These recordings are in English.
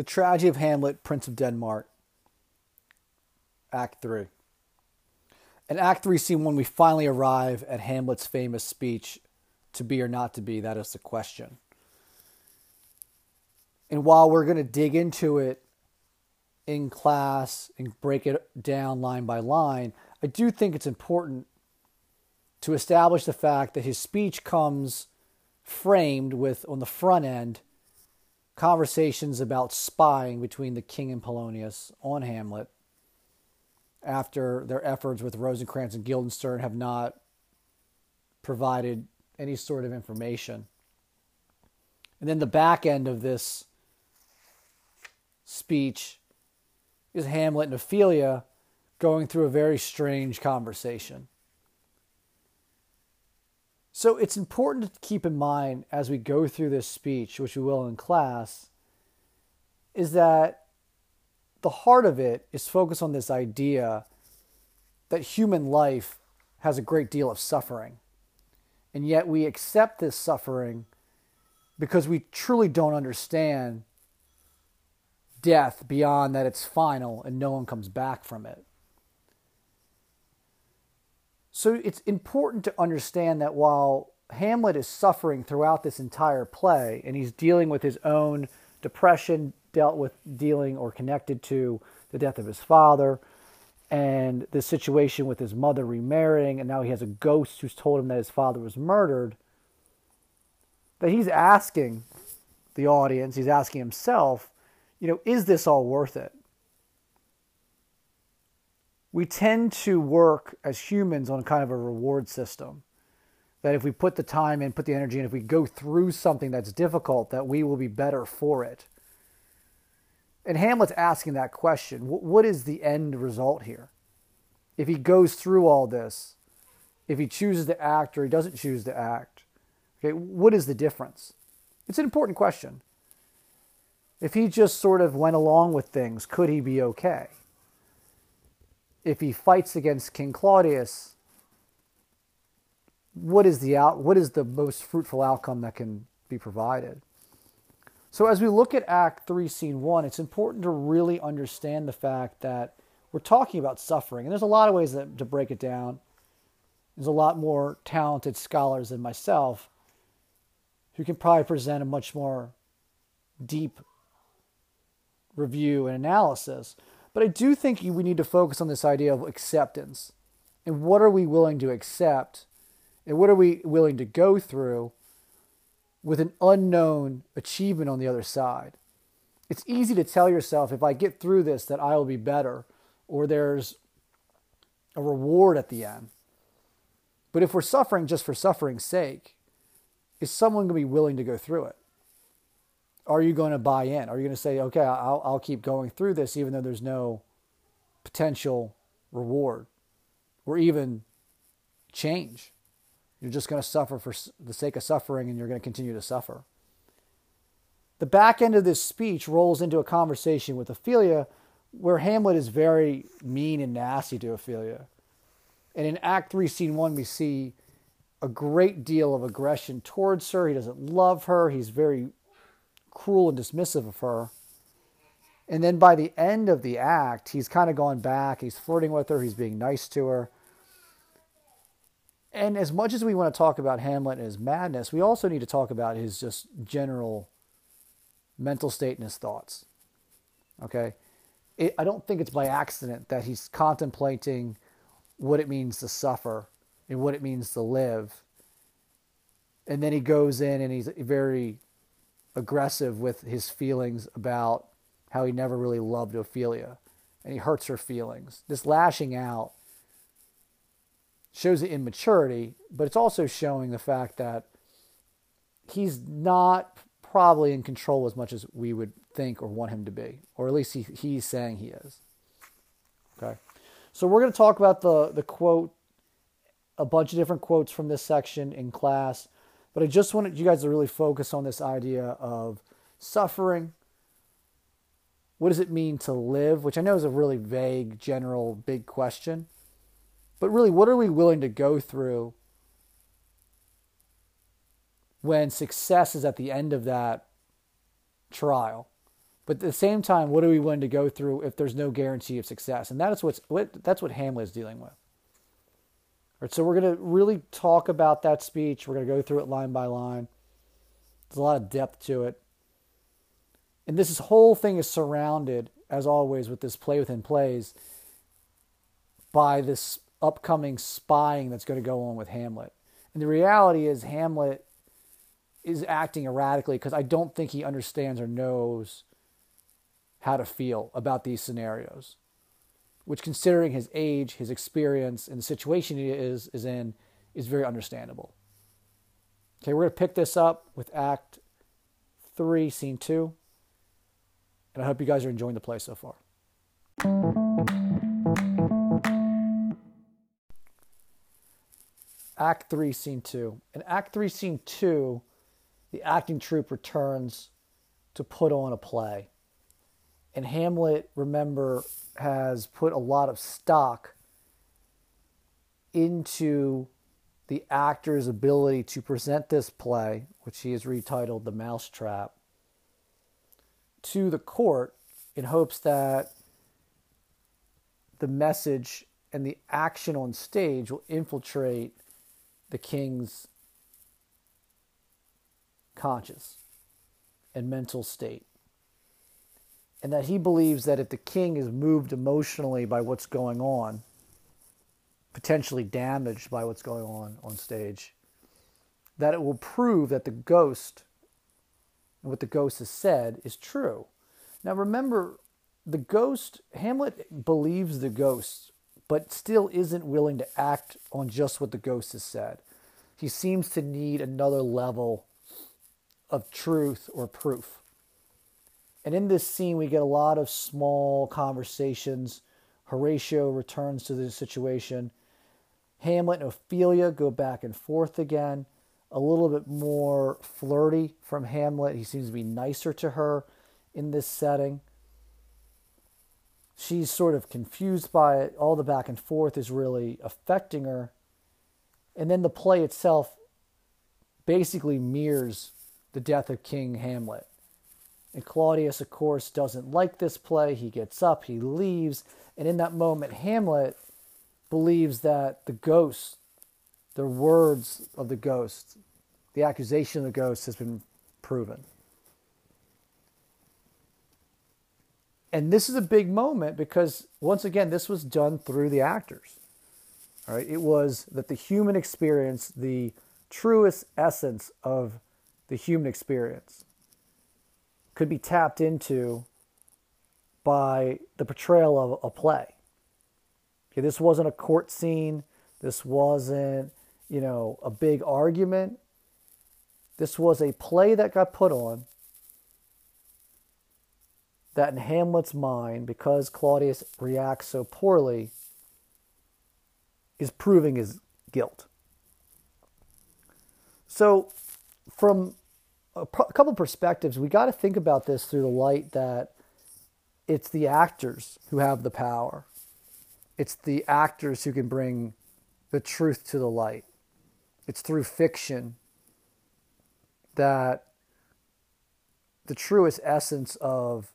The Tragedy of Hamlet, Prince of Denmark, Act 3. In Act 3, Scene 1, we finally arrive at Hamlet's famous speech, To be or not to be, that is the question. And while we're going to dig into it in class and break it down line by line, I do think it's important to establish the fact that his speech comes framed with, on the front end, conversations about spying between the king and Polonius on Hamlet after their efforts with Rosencrantz and Guildenstern have not provided any sort of information. And then the back end of this speech is Hamlet and Ophelia going through a very strange conversation. So it's important to keep in mind as we go through this speech, which we will in class, is that the heart of it is focused on this idea that human life has a great deal of suffering. And yet we accept this suffering because we truly don't understand death beyond that it's final and no one comes back from it. So it's important to understand that while Hamlet is suffering throughout this entire play and he's dealing with his own depression, dealt with dealing or connected to the death of his father and the situation with his mother remarrying, and now he has a ghost who's told him that his father was murdered, that he's asking the audience, he's asking himself, you know, is this all worth it? We tend to work as humans on kind of a reward system. That if we put the time in, put the energy in, if we go through something that's difficult, that we will be better for it. And Hamlet's asking that question what is the end result here? If he goes through all this, if he chooses to act or he doesn't choose to act, okay, what is the difference? It's an important question. If he just sort of went along with things, could he be okay? If he fights against King Claudius, what is the out, what is the most fruitful outcome that can be provided? So as we look at Act 3, Scene 1, it's important to really understand the fact that we're talking about suffering. And there's a lot of ways that, to break it down. There's a lot more talented scholars than myself who can probably present a much more deep review and analysis. But I do think we need to focus on this idea of acceptance. And what are we willing to accept? And what are we willing to go through with an unknown achievement on the other side? It's easy to tell yourself if I get through this that I will be better or there's a reward at the end. But if we're suffering just for suffering's sake, is someone going to be willing to go through it? Are you going to buy in? Are you going to say, okay, I'll, I'll keep going through this even though there's no potential reward or even change? You're just going to suffer for the sake of suffering and you're going to continue to suffer. The back end of this speech rolls into a conversation with Ophelia where Hamlet is very mean and nasty to Ophelia. And in Act 3, Scene 1, we see a great deal of aggression towards her. He doesn't love her. He's very cruel and dismissive of her. And then by the end of the act, he's kind of gone back. He's flirting with her. He's being nice to her. And as much as we want to talk about Hamlet and his madness, we also need to talk about his just general mental state and his thoughts. Okay? It, I don't think it's by accident that he's contemplating what it means to suffer and what it means to live. And then he goes in and he's very aggressive with his feelings about how he never really loved Ophelia and he hurts her feelings. This lashing out shows the immaturity, but it's also showing the fact that he's not probably in control as much as we would think or want him to be, or at least he, he's saying he is. Okay. So we're going to talk about the, the quote, a bunch of different quotes from this section in class. But I just wanted you guys to really focus on this idea of suffering. What does it mean to live? Which I know is a really vague, general, big question. But really, what are we willing to go through when success is at the end of that trial? But at the same time, what are we willing to go through if there's no guarantee of success? And that is what's what, that's what Hamlet is dealing with. Right, so we're going to really talk about that speech. We're going to go through it line by line. There's a lot of depth to it. And this whole thing is surrounded, as always, with this play within plays by this upcoming spying that's going to go on with Hamlet. And the reality is, Hamlet is acting erratically because I don't think he understands or knows how to feel about these scenarios. Which, considering his age, his experience, and the situation he is is in, is very understandable. Okay, we're going to pick this up with Act 3, Scene 2. And I hope you guys are enjoying the play so far. Act 3, Scene 2. In Act 3, Scene 2, the acting troupe returns to put on a play. And Hamlet, remember, has put a lot of stock into the actor's ability to present this play, which he has retitled The Mousetrap, to the court in hopes that the message and the action on stage will infiltrate the king's conscious and mental state. And that he believes that if the king is moved emotionally by what's going on, potentially damaged by what's going on on stage, that it will prove that the ghost and what the ghost has said is true. Now remember, the ghost, Hamlet believes the ghost, but still isn't willing to act on just what the ghost has said. He seems to need another level of truth or proof. And in this scene, we get a lot of small conversations. Horatio returns to the situation. Hamlet and Ophelia go back and forth again. A little bit more flirty from Hamlet. He seems to be nicer to her in this setting. She's sort of confused by it. All the back and forth is really affecting her. And then the play itself basically mirrors the death of King Hamlet. And Claudius, of course, doesn't like this play. He gets up, he leaves, and in that moment, Hamlet believes that the ghost, the words of the ghost, the accusation of the ghost has been proven. And this is a big moment because, once again, this was done through the actors. All right, it was that the human experience, the truest essence of the human experience could be tapped into by the portrayal of a play. Okay, this wasn't a court scene. This wasn't, you know, a big argument. This was a play that got put on that in Hamlet's mind, because Claudius reacts so poorly, is proving his guilt. So, from a, a couple perspectives, we got to think about this through the light that it's the actors who have the power. It's the actors who can bring the truth to the light. It's through fiction that the truest essence of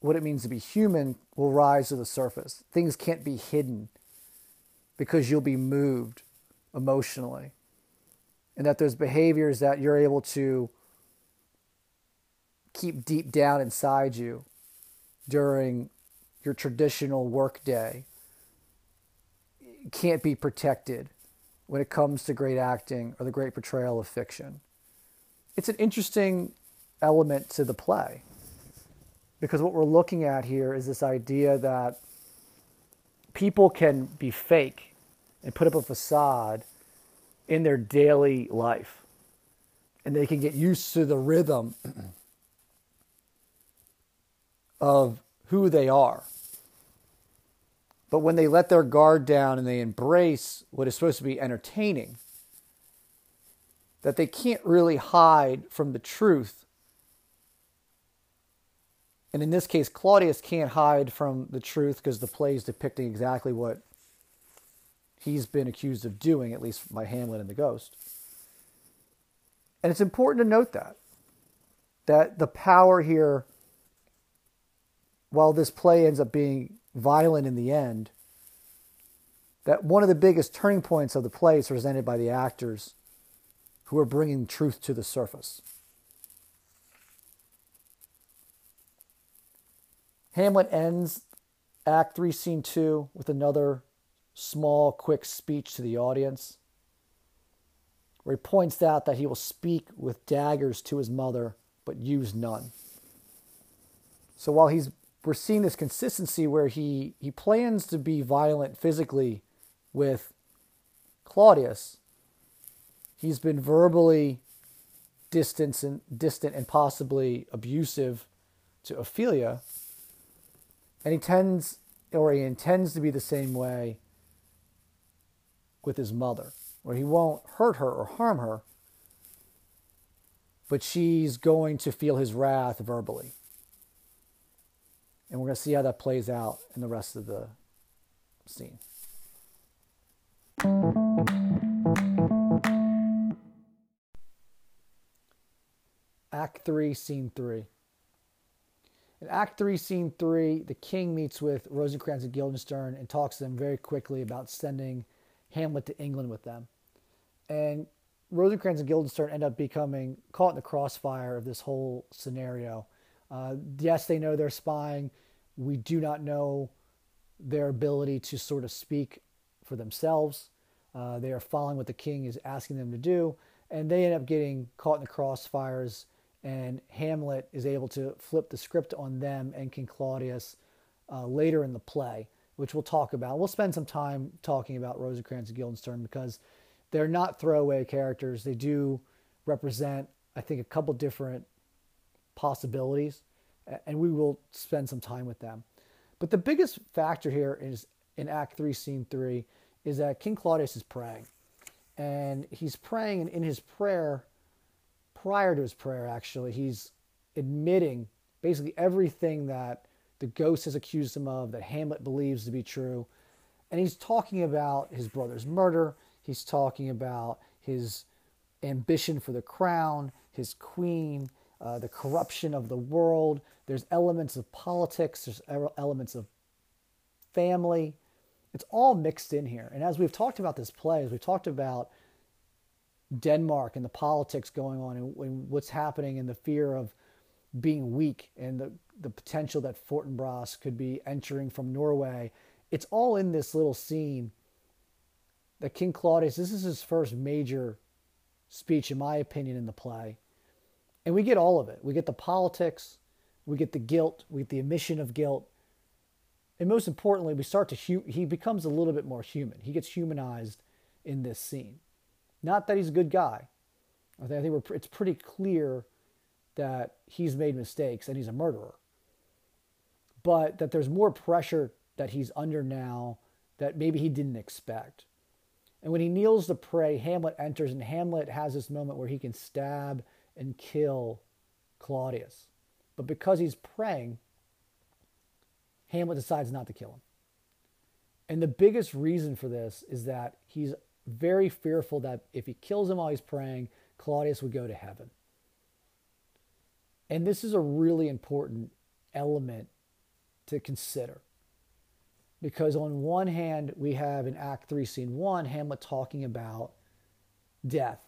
what it means to be human will rise to the surface. Things can't be hidden because you'll be moved emotionally. And that there's behaviors that you're able to keep deep down inside you during your traditional workday can't be protected when it comes to great acting or the great portrayal of fiction. It's an interesting element to the play because what we're looking at here is this idea that people can be fake and put up a facade in their daily life and they can get used to the rhythm of who they are. But when they let their guard down and they embrace what is supposed to be entertaining, that they can't really hide from the truth. And in this case, Claudius can't hide from the truth because the play is depicting exactly what he's been accused of doing, at least by Hamlet and the Ghost. And it's important to note that that the power here while this play ends up being violent in the end, that one of the biggest turning points of the play is presented by the actors who are bringing truth to the surface. Hamlet ends Act 3, Scene 2 with another small, quick speech to the audience where he points out that he will speak with daggers to his mother but use none. So while he's we're seeing this consistency where he he plans to be violent physically with Claudius, he's been verbally distant and distant and possibly abusive to Ophelia, and he tends or he intends to be the same way with his mother, where he won't hurt her or harm her, but she's going to feel his wrath verbally. And we're going to see how that plays out in the rest of the scene. Act 3, Scene 3. In Act 3, Scene 3, the king meets with Rosencrantz and Guildenstern and talks to them very quickly about sending Hamlet to England with them. And Rosencrantz and Guildenstern end up becoming caught in the crossfire of this whole scenario. Uh, yes, they know they're spying. We do not know their ability to sort of speak for themselves. Uh, they are following what the king is asking them to do, and they end up getting caught in the crossfires. And Hamlet is able to flip the script on them and King Claudius uh, later in the play, which we'll talk about. We'll spend some time talking about Rosencrantz and Guildenstern because they're not throwaway characters. They do represent, I think, a couple different possibilities, and we will spend some time with them. But the biggest factor here is in Act 3, Scene 3, is that King Claudius is praying. And he's praying, and in his prayer, prior to his prayer, actually, he's admitting basically everything that the ghost has accused him of, that Hamlet believes to be true. And he's talking about his brother's murder. He's talking about his ambition for the crown, his queen, uh, the corruption of the world. There's elements of politics, there's elements of family. It's all mixed in here. And as we've talked about this play, as we've talked about Denmark and the politics going on and, and what's happening and the fear of being weak and the, the potential that Fortinbras could be entering from Norway, it's all in this little scene that King Claudius, this is his first major speech, in my opinion, in the play. And we get all of it. We get the politics, we get the guilt, we get the admission of guilt. And most importantly, we start to, hu- he becomes a little bit more human. He gets humanized in this scene. Not that he's a good guy. I think, I think it's pretty clear that he's made mistakes and he's a murderer. But that there's more pressure that he's under now that maybe he didn't expect. And when he kneels to pray, Hamlet enters, and Hamlet has this moment where he can stab and kill Claudius. But because he's praying, Hamlet decides not to kill him. And the biggest reason for this is that he's very fearful that if he kills him while he's praying, Claudius would go to heaven. And this is a really important element to consider. Because on one hand, we have in Act 3, Scene 1, Hamlet talking about death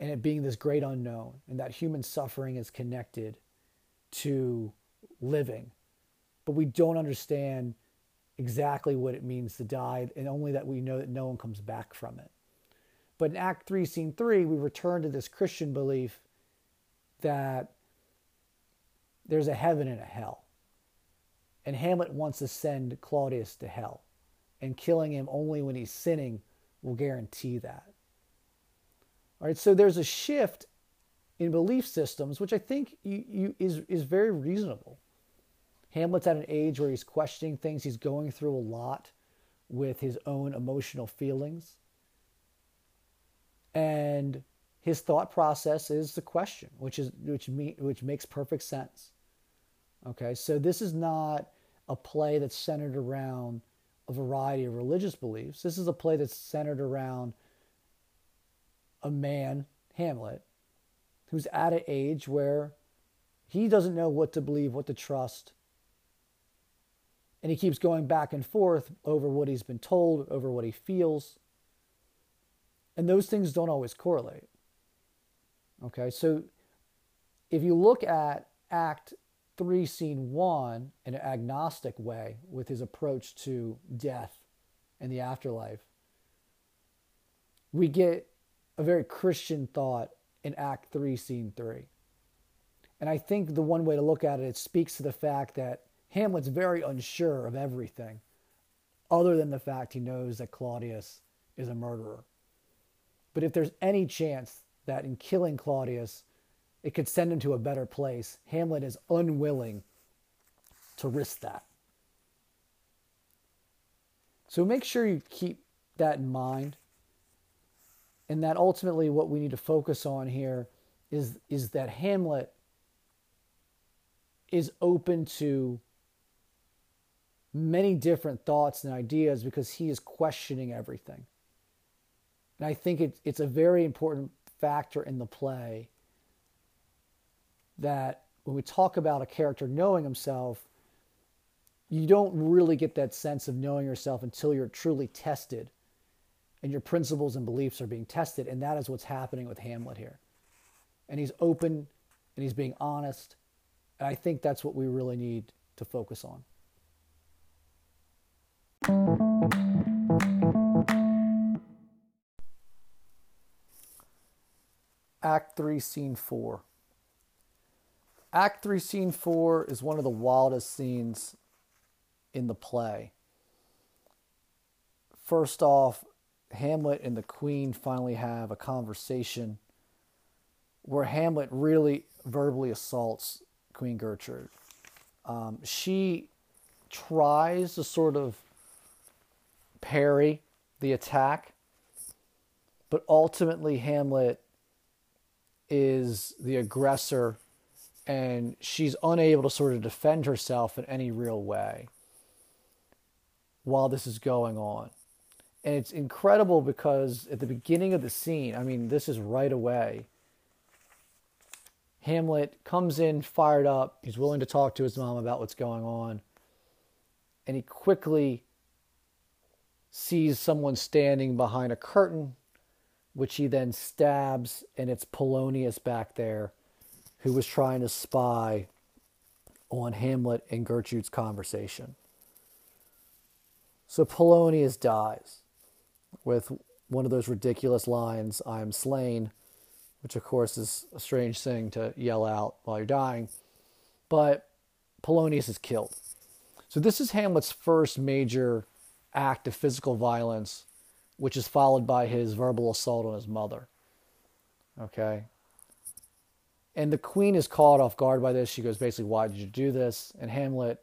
and it being this great unknown, and that human suffering is connected to living. But we don't understand exactly what it means to die, and only that we know that no one comes back from it. But in Act 3, Scene 3, we return to this Christian belief that there's a heaven and a hell. And Hamlet wants to send Claudius to hell. And killing him only when he's sinning will guarantee that. All right, so there's a shift in belief systems, which I think you, you, is, is very reasonable. Hamlet's at an age where he's questioning things, he's going through a lot with his own emotional feelings. And his thought process is the question, which is which me, which makes perfect sense. Okay, so this is not a play that's centered around a variety of religious beliefs. This is a play that's centered around a man, Hamlet, who's at an age where he doesn't know what to believe, what to trust, And he keeps going back and forth over what he's been told, over what he feels. And those things don't always correlate. Okay, so if you look at Act 3, Scene 1 in an agnostic way with his approach to death and the afterlife, we get a very Christian thought in Act 3, Scene 3. And I think the one way to look at it, it speaks to the fact that Hamlet's very unsure of everything, other than the fact he knows that Claudius is a murderer. But if there's any chance that in killing Claudius, it could send him to a better place, Hamlet is unwilling to risk that. So make sure you keep that in mind. And that ultimately what we need to focus on here is, is that Hamlet is open to many different thoughts and ideas because he is questioning everything. And I think it, it's a very important factor in the play that when we talk about a character knowing himself, you don't really get that sense of knowing yourself until you're truly tested and your principles and beliefs are being tested. And that is what's happening with Hamlet here. And he's open and he's being honest. And I think that's what we really need to focus on. Act 3, Scene 4. Act 3, Scene 4 is one of the wildest scenes in the play. First off, Hamlet and the Queen finally have a conversation where Hamlet really verbally assaults Queen Gertrude. Um, she tries to sort of parry the attack, but ultimately Hamlet is the aggressor and she's unable to sort of defend herself in any real way while this is going on. And it's incredible because at the beginning of the scene, I mean, this is right away. Hamlet comes in fired up. He's willing to talk to his mom about what's going on. And he quickly sees someone standing behind a curtain, which he then stabs, and it's Polonius back there who was trying to spy on Hamlet and Gertrude's conversation. So Polonius dies with one of those ridiculous lines, I am slain, which of course is a strange thing to yell out while you're dying. But Polonius is killed. So this is Hamlet's first major act of physical violence, which is followed by his verbal assault on his mother. Okay. And the queen is caught off guard by this. She goes, basically, why did you do this? And Hamlet,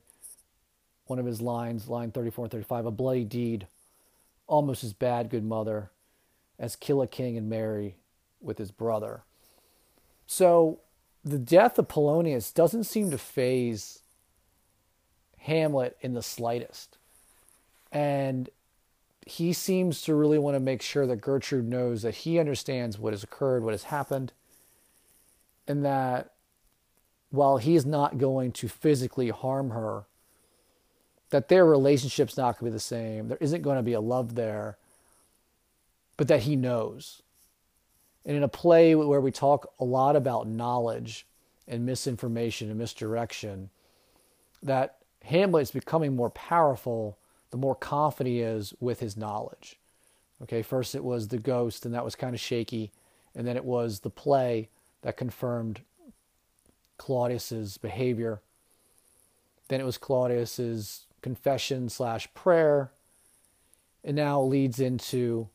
one of his lines, line 34 and 35, a bloody deed, almost as bad, good mother, as kill a king and marry with his brother. So the death of Polonius doesn't seem to phase Hamlet in the slightest. And he seems to really want to make sure that Gertrude knows that he understands what has occurred, what has happened, and that while he's not going to physically harm her, that their relationship's not going to be the same. There isn't going to be a love there, but that he knows. And in a play where we talk a lot about knowledge and misinformation and misdirection, that Hamlet is becoming more powerful the more confident he is with his knowledge. Okay, first it was the ghost, and that was kind of shaky, and then it was the play that confirmed Claudius's behavior. Then it was Claudius's confession slash prayer, and now leads into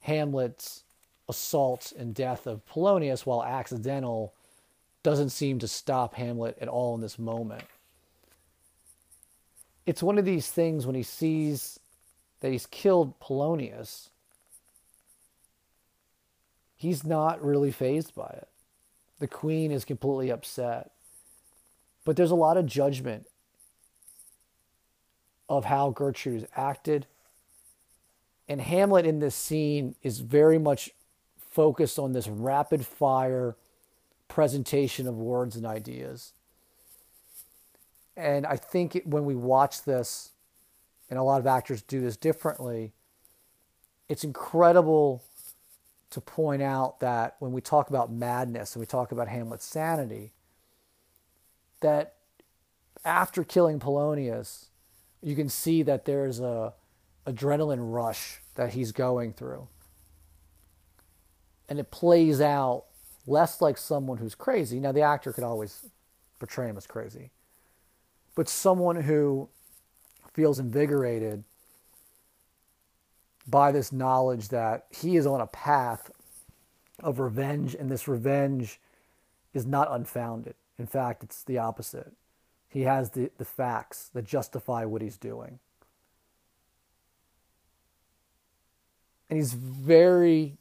Hamlet's assault and death of Polonius, while accidental, doesn't seem to stop Hamlet at all in this moment it's one of these things when he sees that he's killed Polonius, he's not really phased by it. The queen is completely upset. But there's a lot of judgment of how Gertrude acted. And Hamlet in this scene is very much focused on this rapid fire presentation of words and ideas. And I think it, when we watch this, and a lot of actors do this differently, it's incredible to point out that when we talk about madness and we talk about Hamlet's sanity, that after killing Polonius, you can see that there's a adrenaline rush that he's going through. And it plays out less like someone who's crazy. Now, the actor could always portray him as crazy, but someone who feels invigorated by this knowledge that he is on a path of revenge, and this revenge is not unfounded. In fact, it's the opposite. He has the, the facts that justify what he's doing. And he's very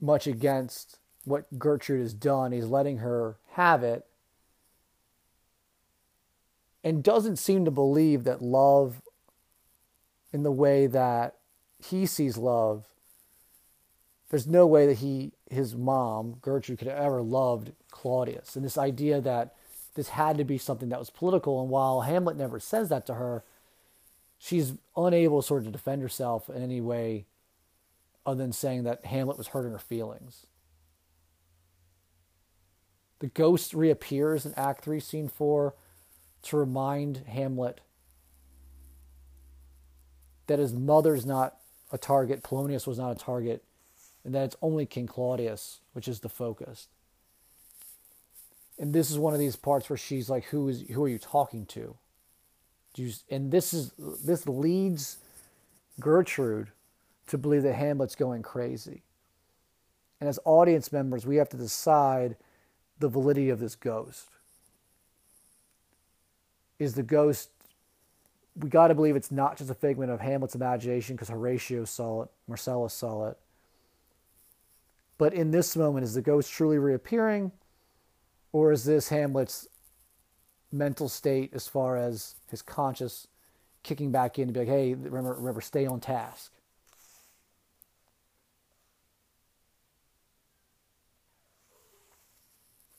much against what Gertrude has done. He's letting her have it and doesn't seem to believe that love, in the way that he sees love, there's no way that he, his mom, Gertrude, could have ever loved Claudius. And this idea that this had to be something that was political. And while Hamlet never says that to her, she's unable sort of to defend herself in any way other than saying that Hamlet was hurting her feelings. The ghost reappears in Act 3, Scene 4 to remind Hamlet that his mother's not a target, Polonius was not a target, and that it's only King Claudius which is the focus. And this is one of these parts where she's like, "Who is? Who are you talking to?" You, and this is this leads Gertrude to believe that Hamlet's going crazy. And as audience members, we have to decide the validity of this ghost is the ghost we got to believe it's not just a figment of Hamlet's imagination because Horatio saw it, Marcellus saw it. But in this moment, is the ghost truly reappearing, or is this Hamlet's mental state as far as his conscious kicking back in to be like, hey, remember, remember, stay on task?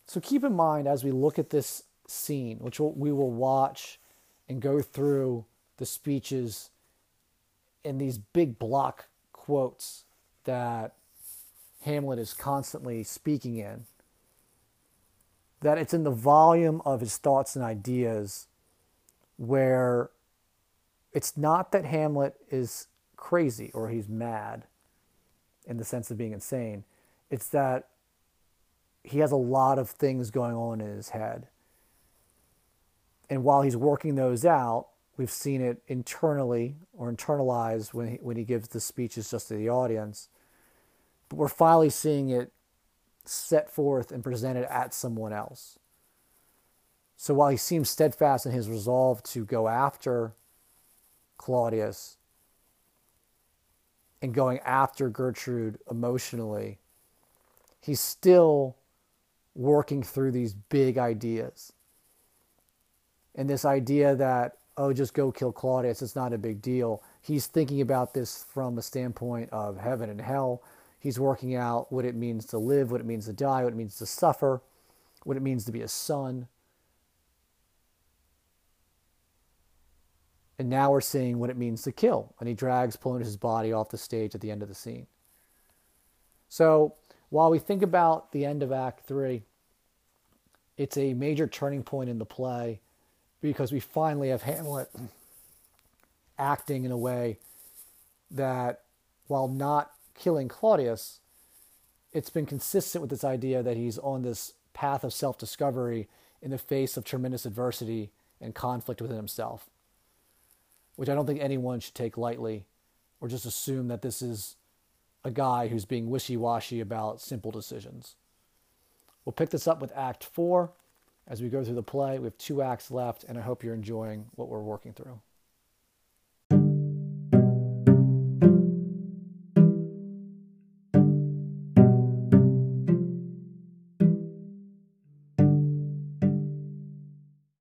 So keep in mind as we look at this scene, which we will watch and go through the speeches and these big block quotes that Hamlet is constantly speaking in, that it's in the volume of his thoughts and ideas where it's not that Hamlet is crazy or he's mad in the sense of being insane. It's that he has a lot of things going on in his head. And while he's working those out, we've seen it internally or internalized when he, when he gives the speeches just to the audience. But we're finally seeing it set forth and presented at someone else. So while he seems steadfast in his resolve to go after Claudius and going after Gertrude emotionally, he's still working through these big ideas and this idea that oh just go kill claudius it's not a big deal he's thinking about this from a standpoint of heaven and hell he's working out what it means to live what it means to die what it means to suffer what it means to be a son. And now we're seeing what it means to kill. And he drags polonius' body off the stage at the end of the scene. So while we think about the end of act three it's a major turning point in the play because we finally have Hamlet acting in a way that, while not killing Claudius, it's been consistent with this idea that he's on this path of self discovery in the face of tremendous adversity and conflict within himself, which I don't think anyone should take lightly or just assume that this is a guy who's being wishy washy about simple decisions. We'll pick this up with Act 4 as we go through the play. We have two acts left, and I hope you're enjoying what we're working through.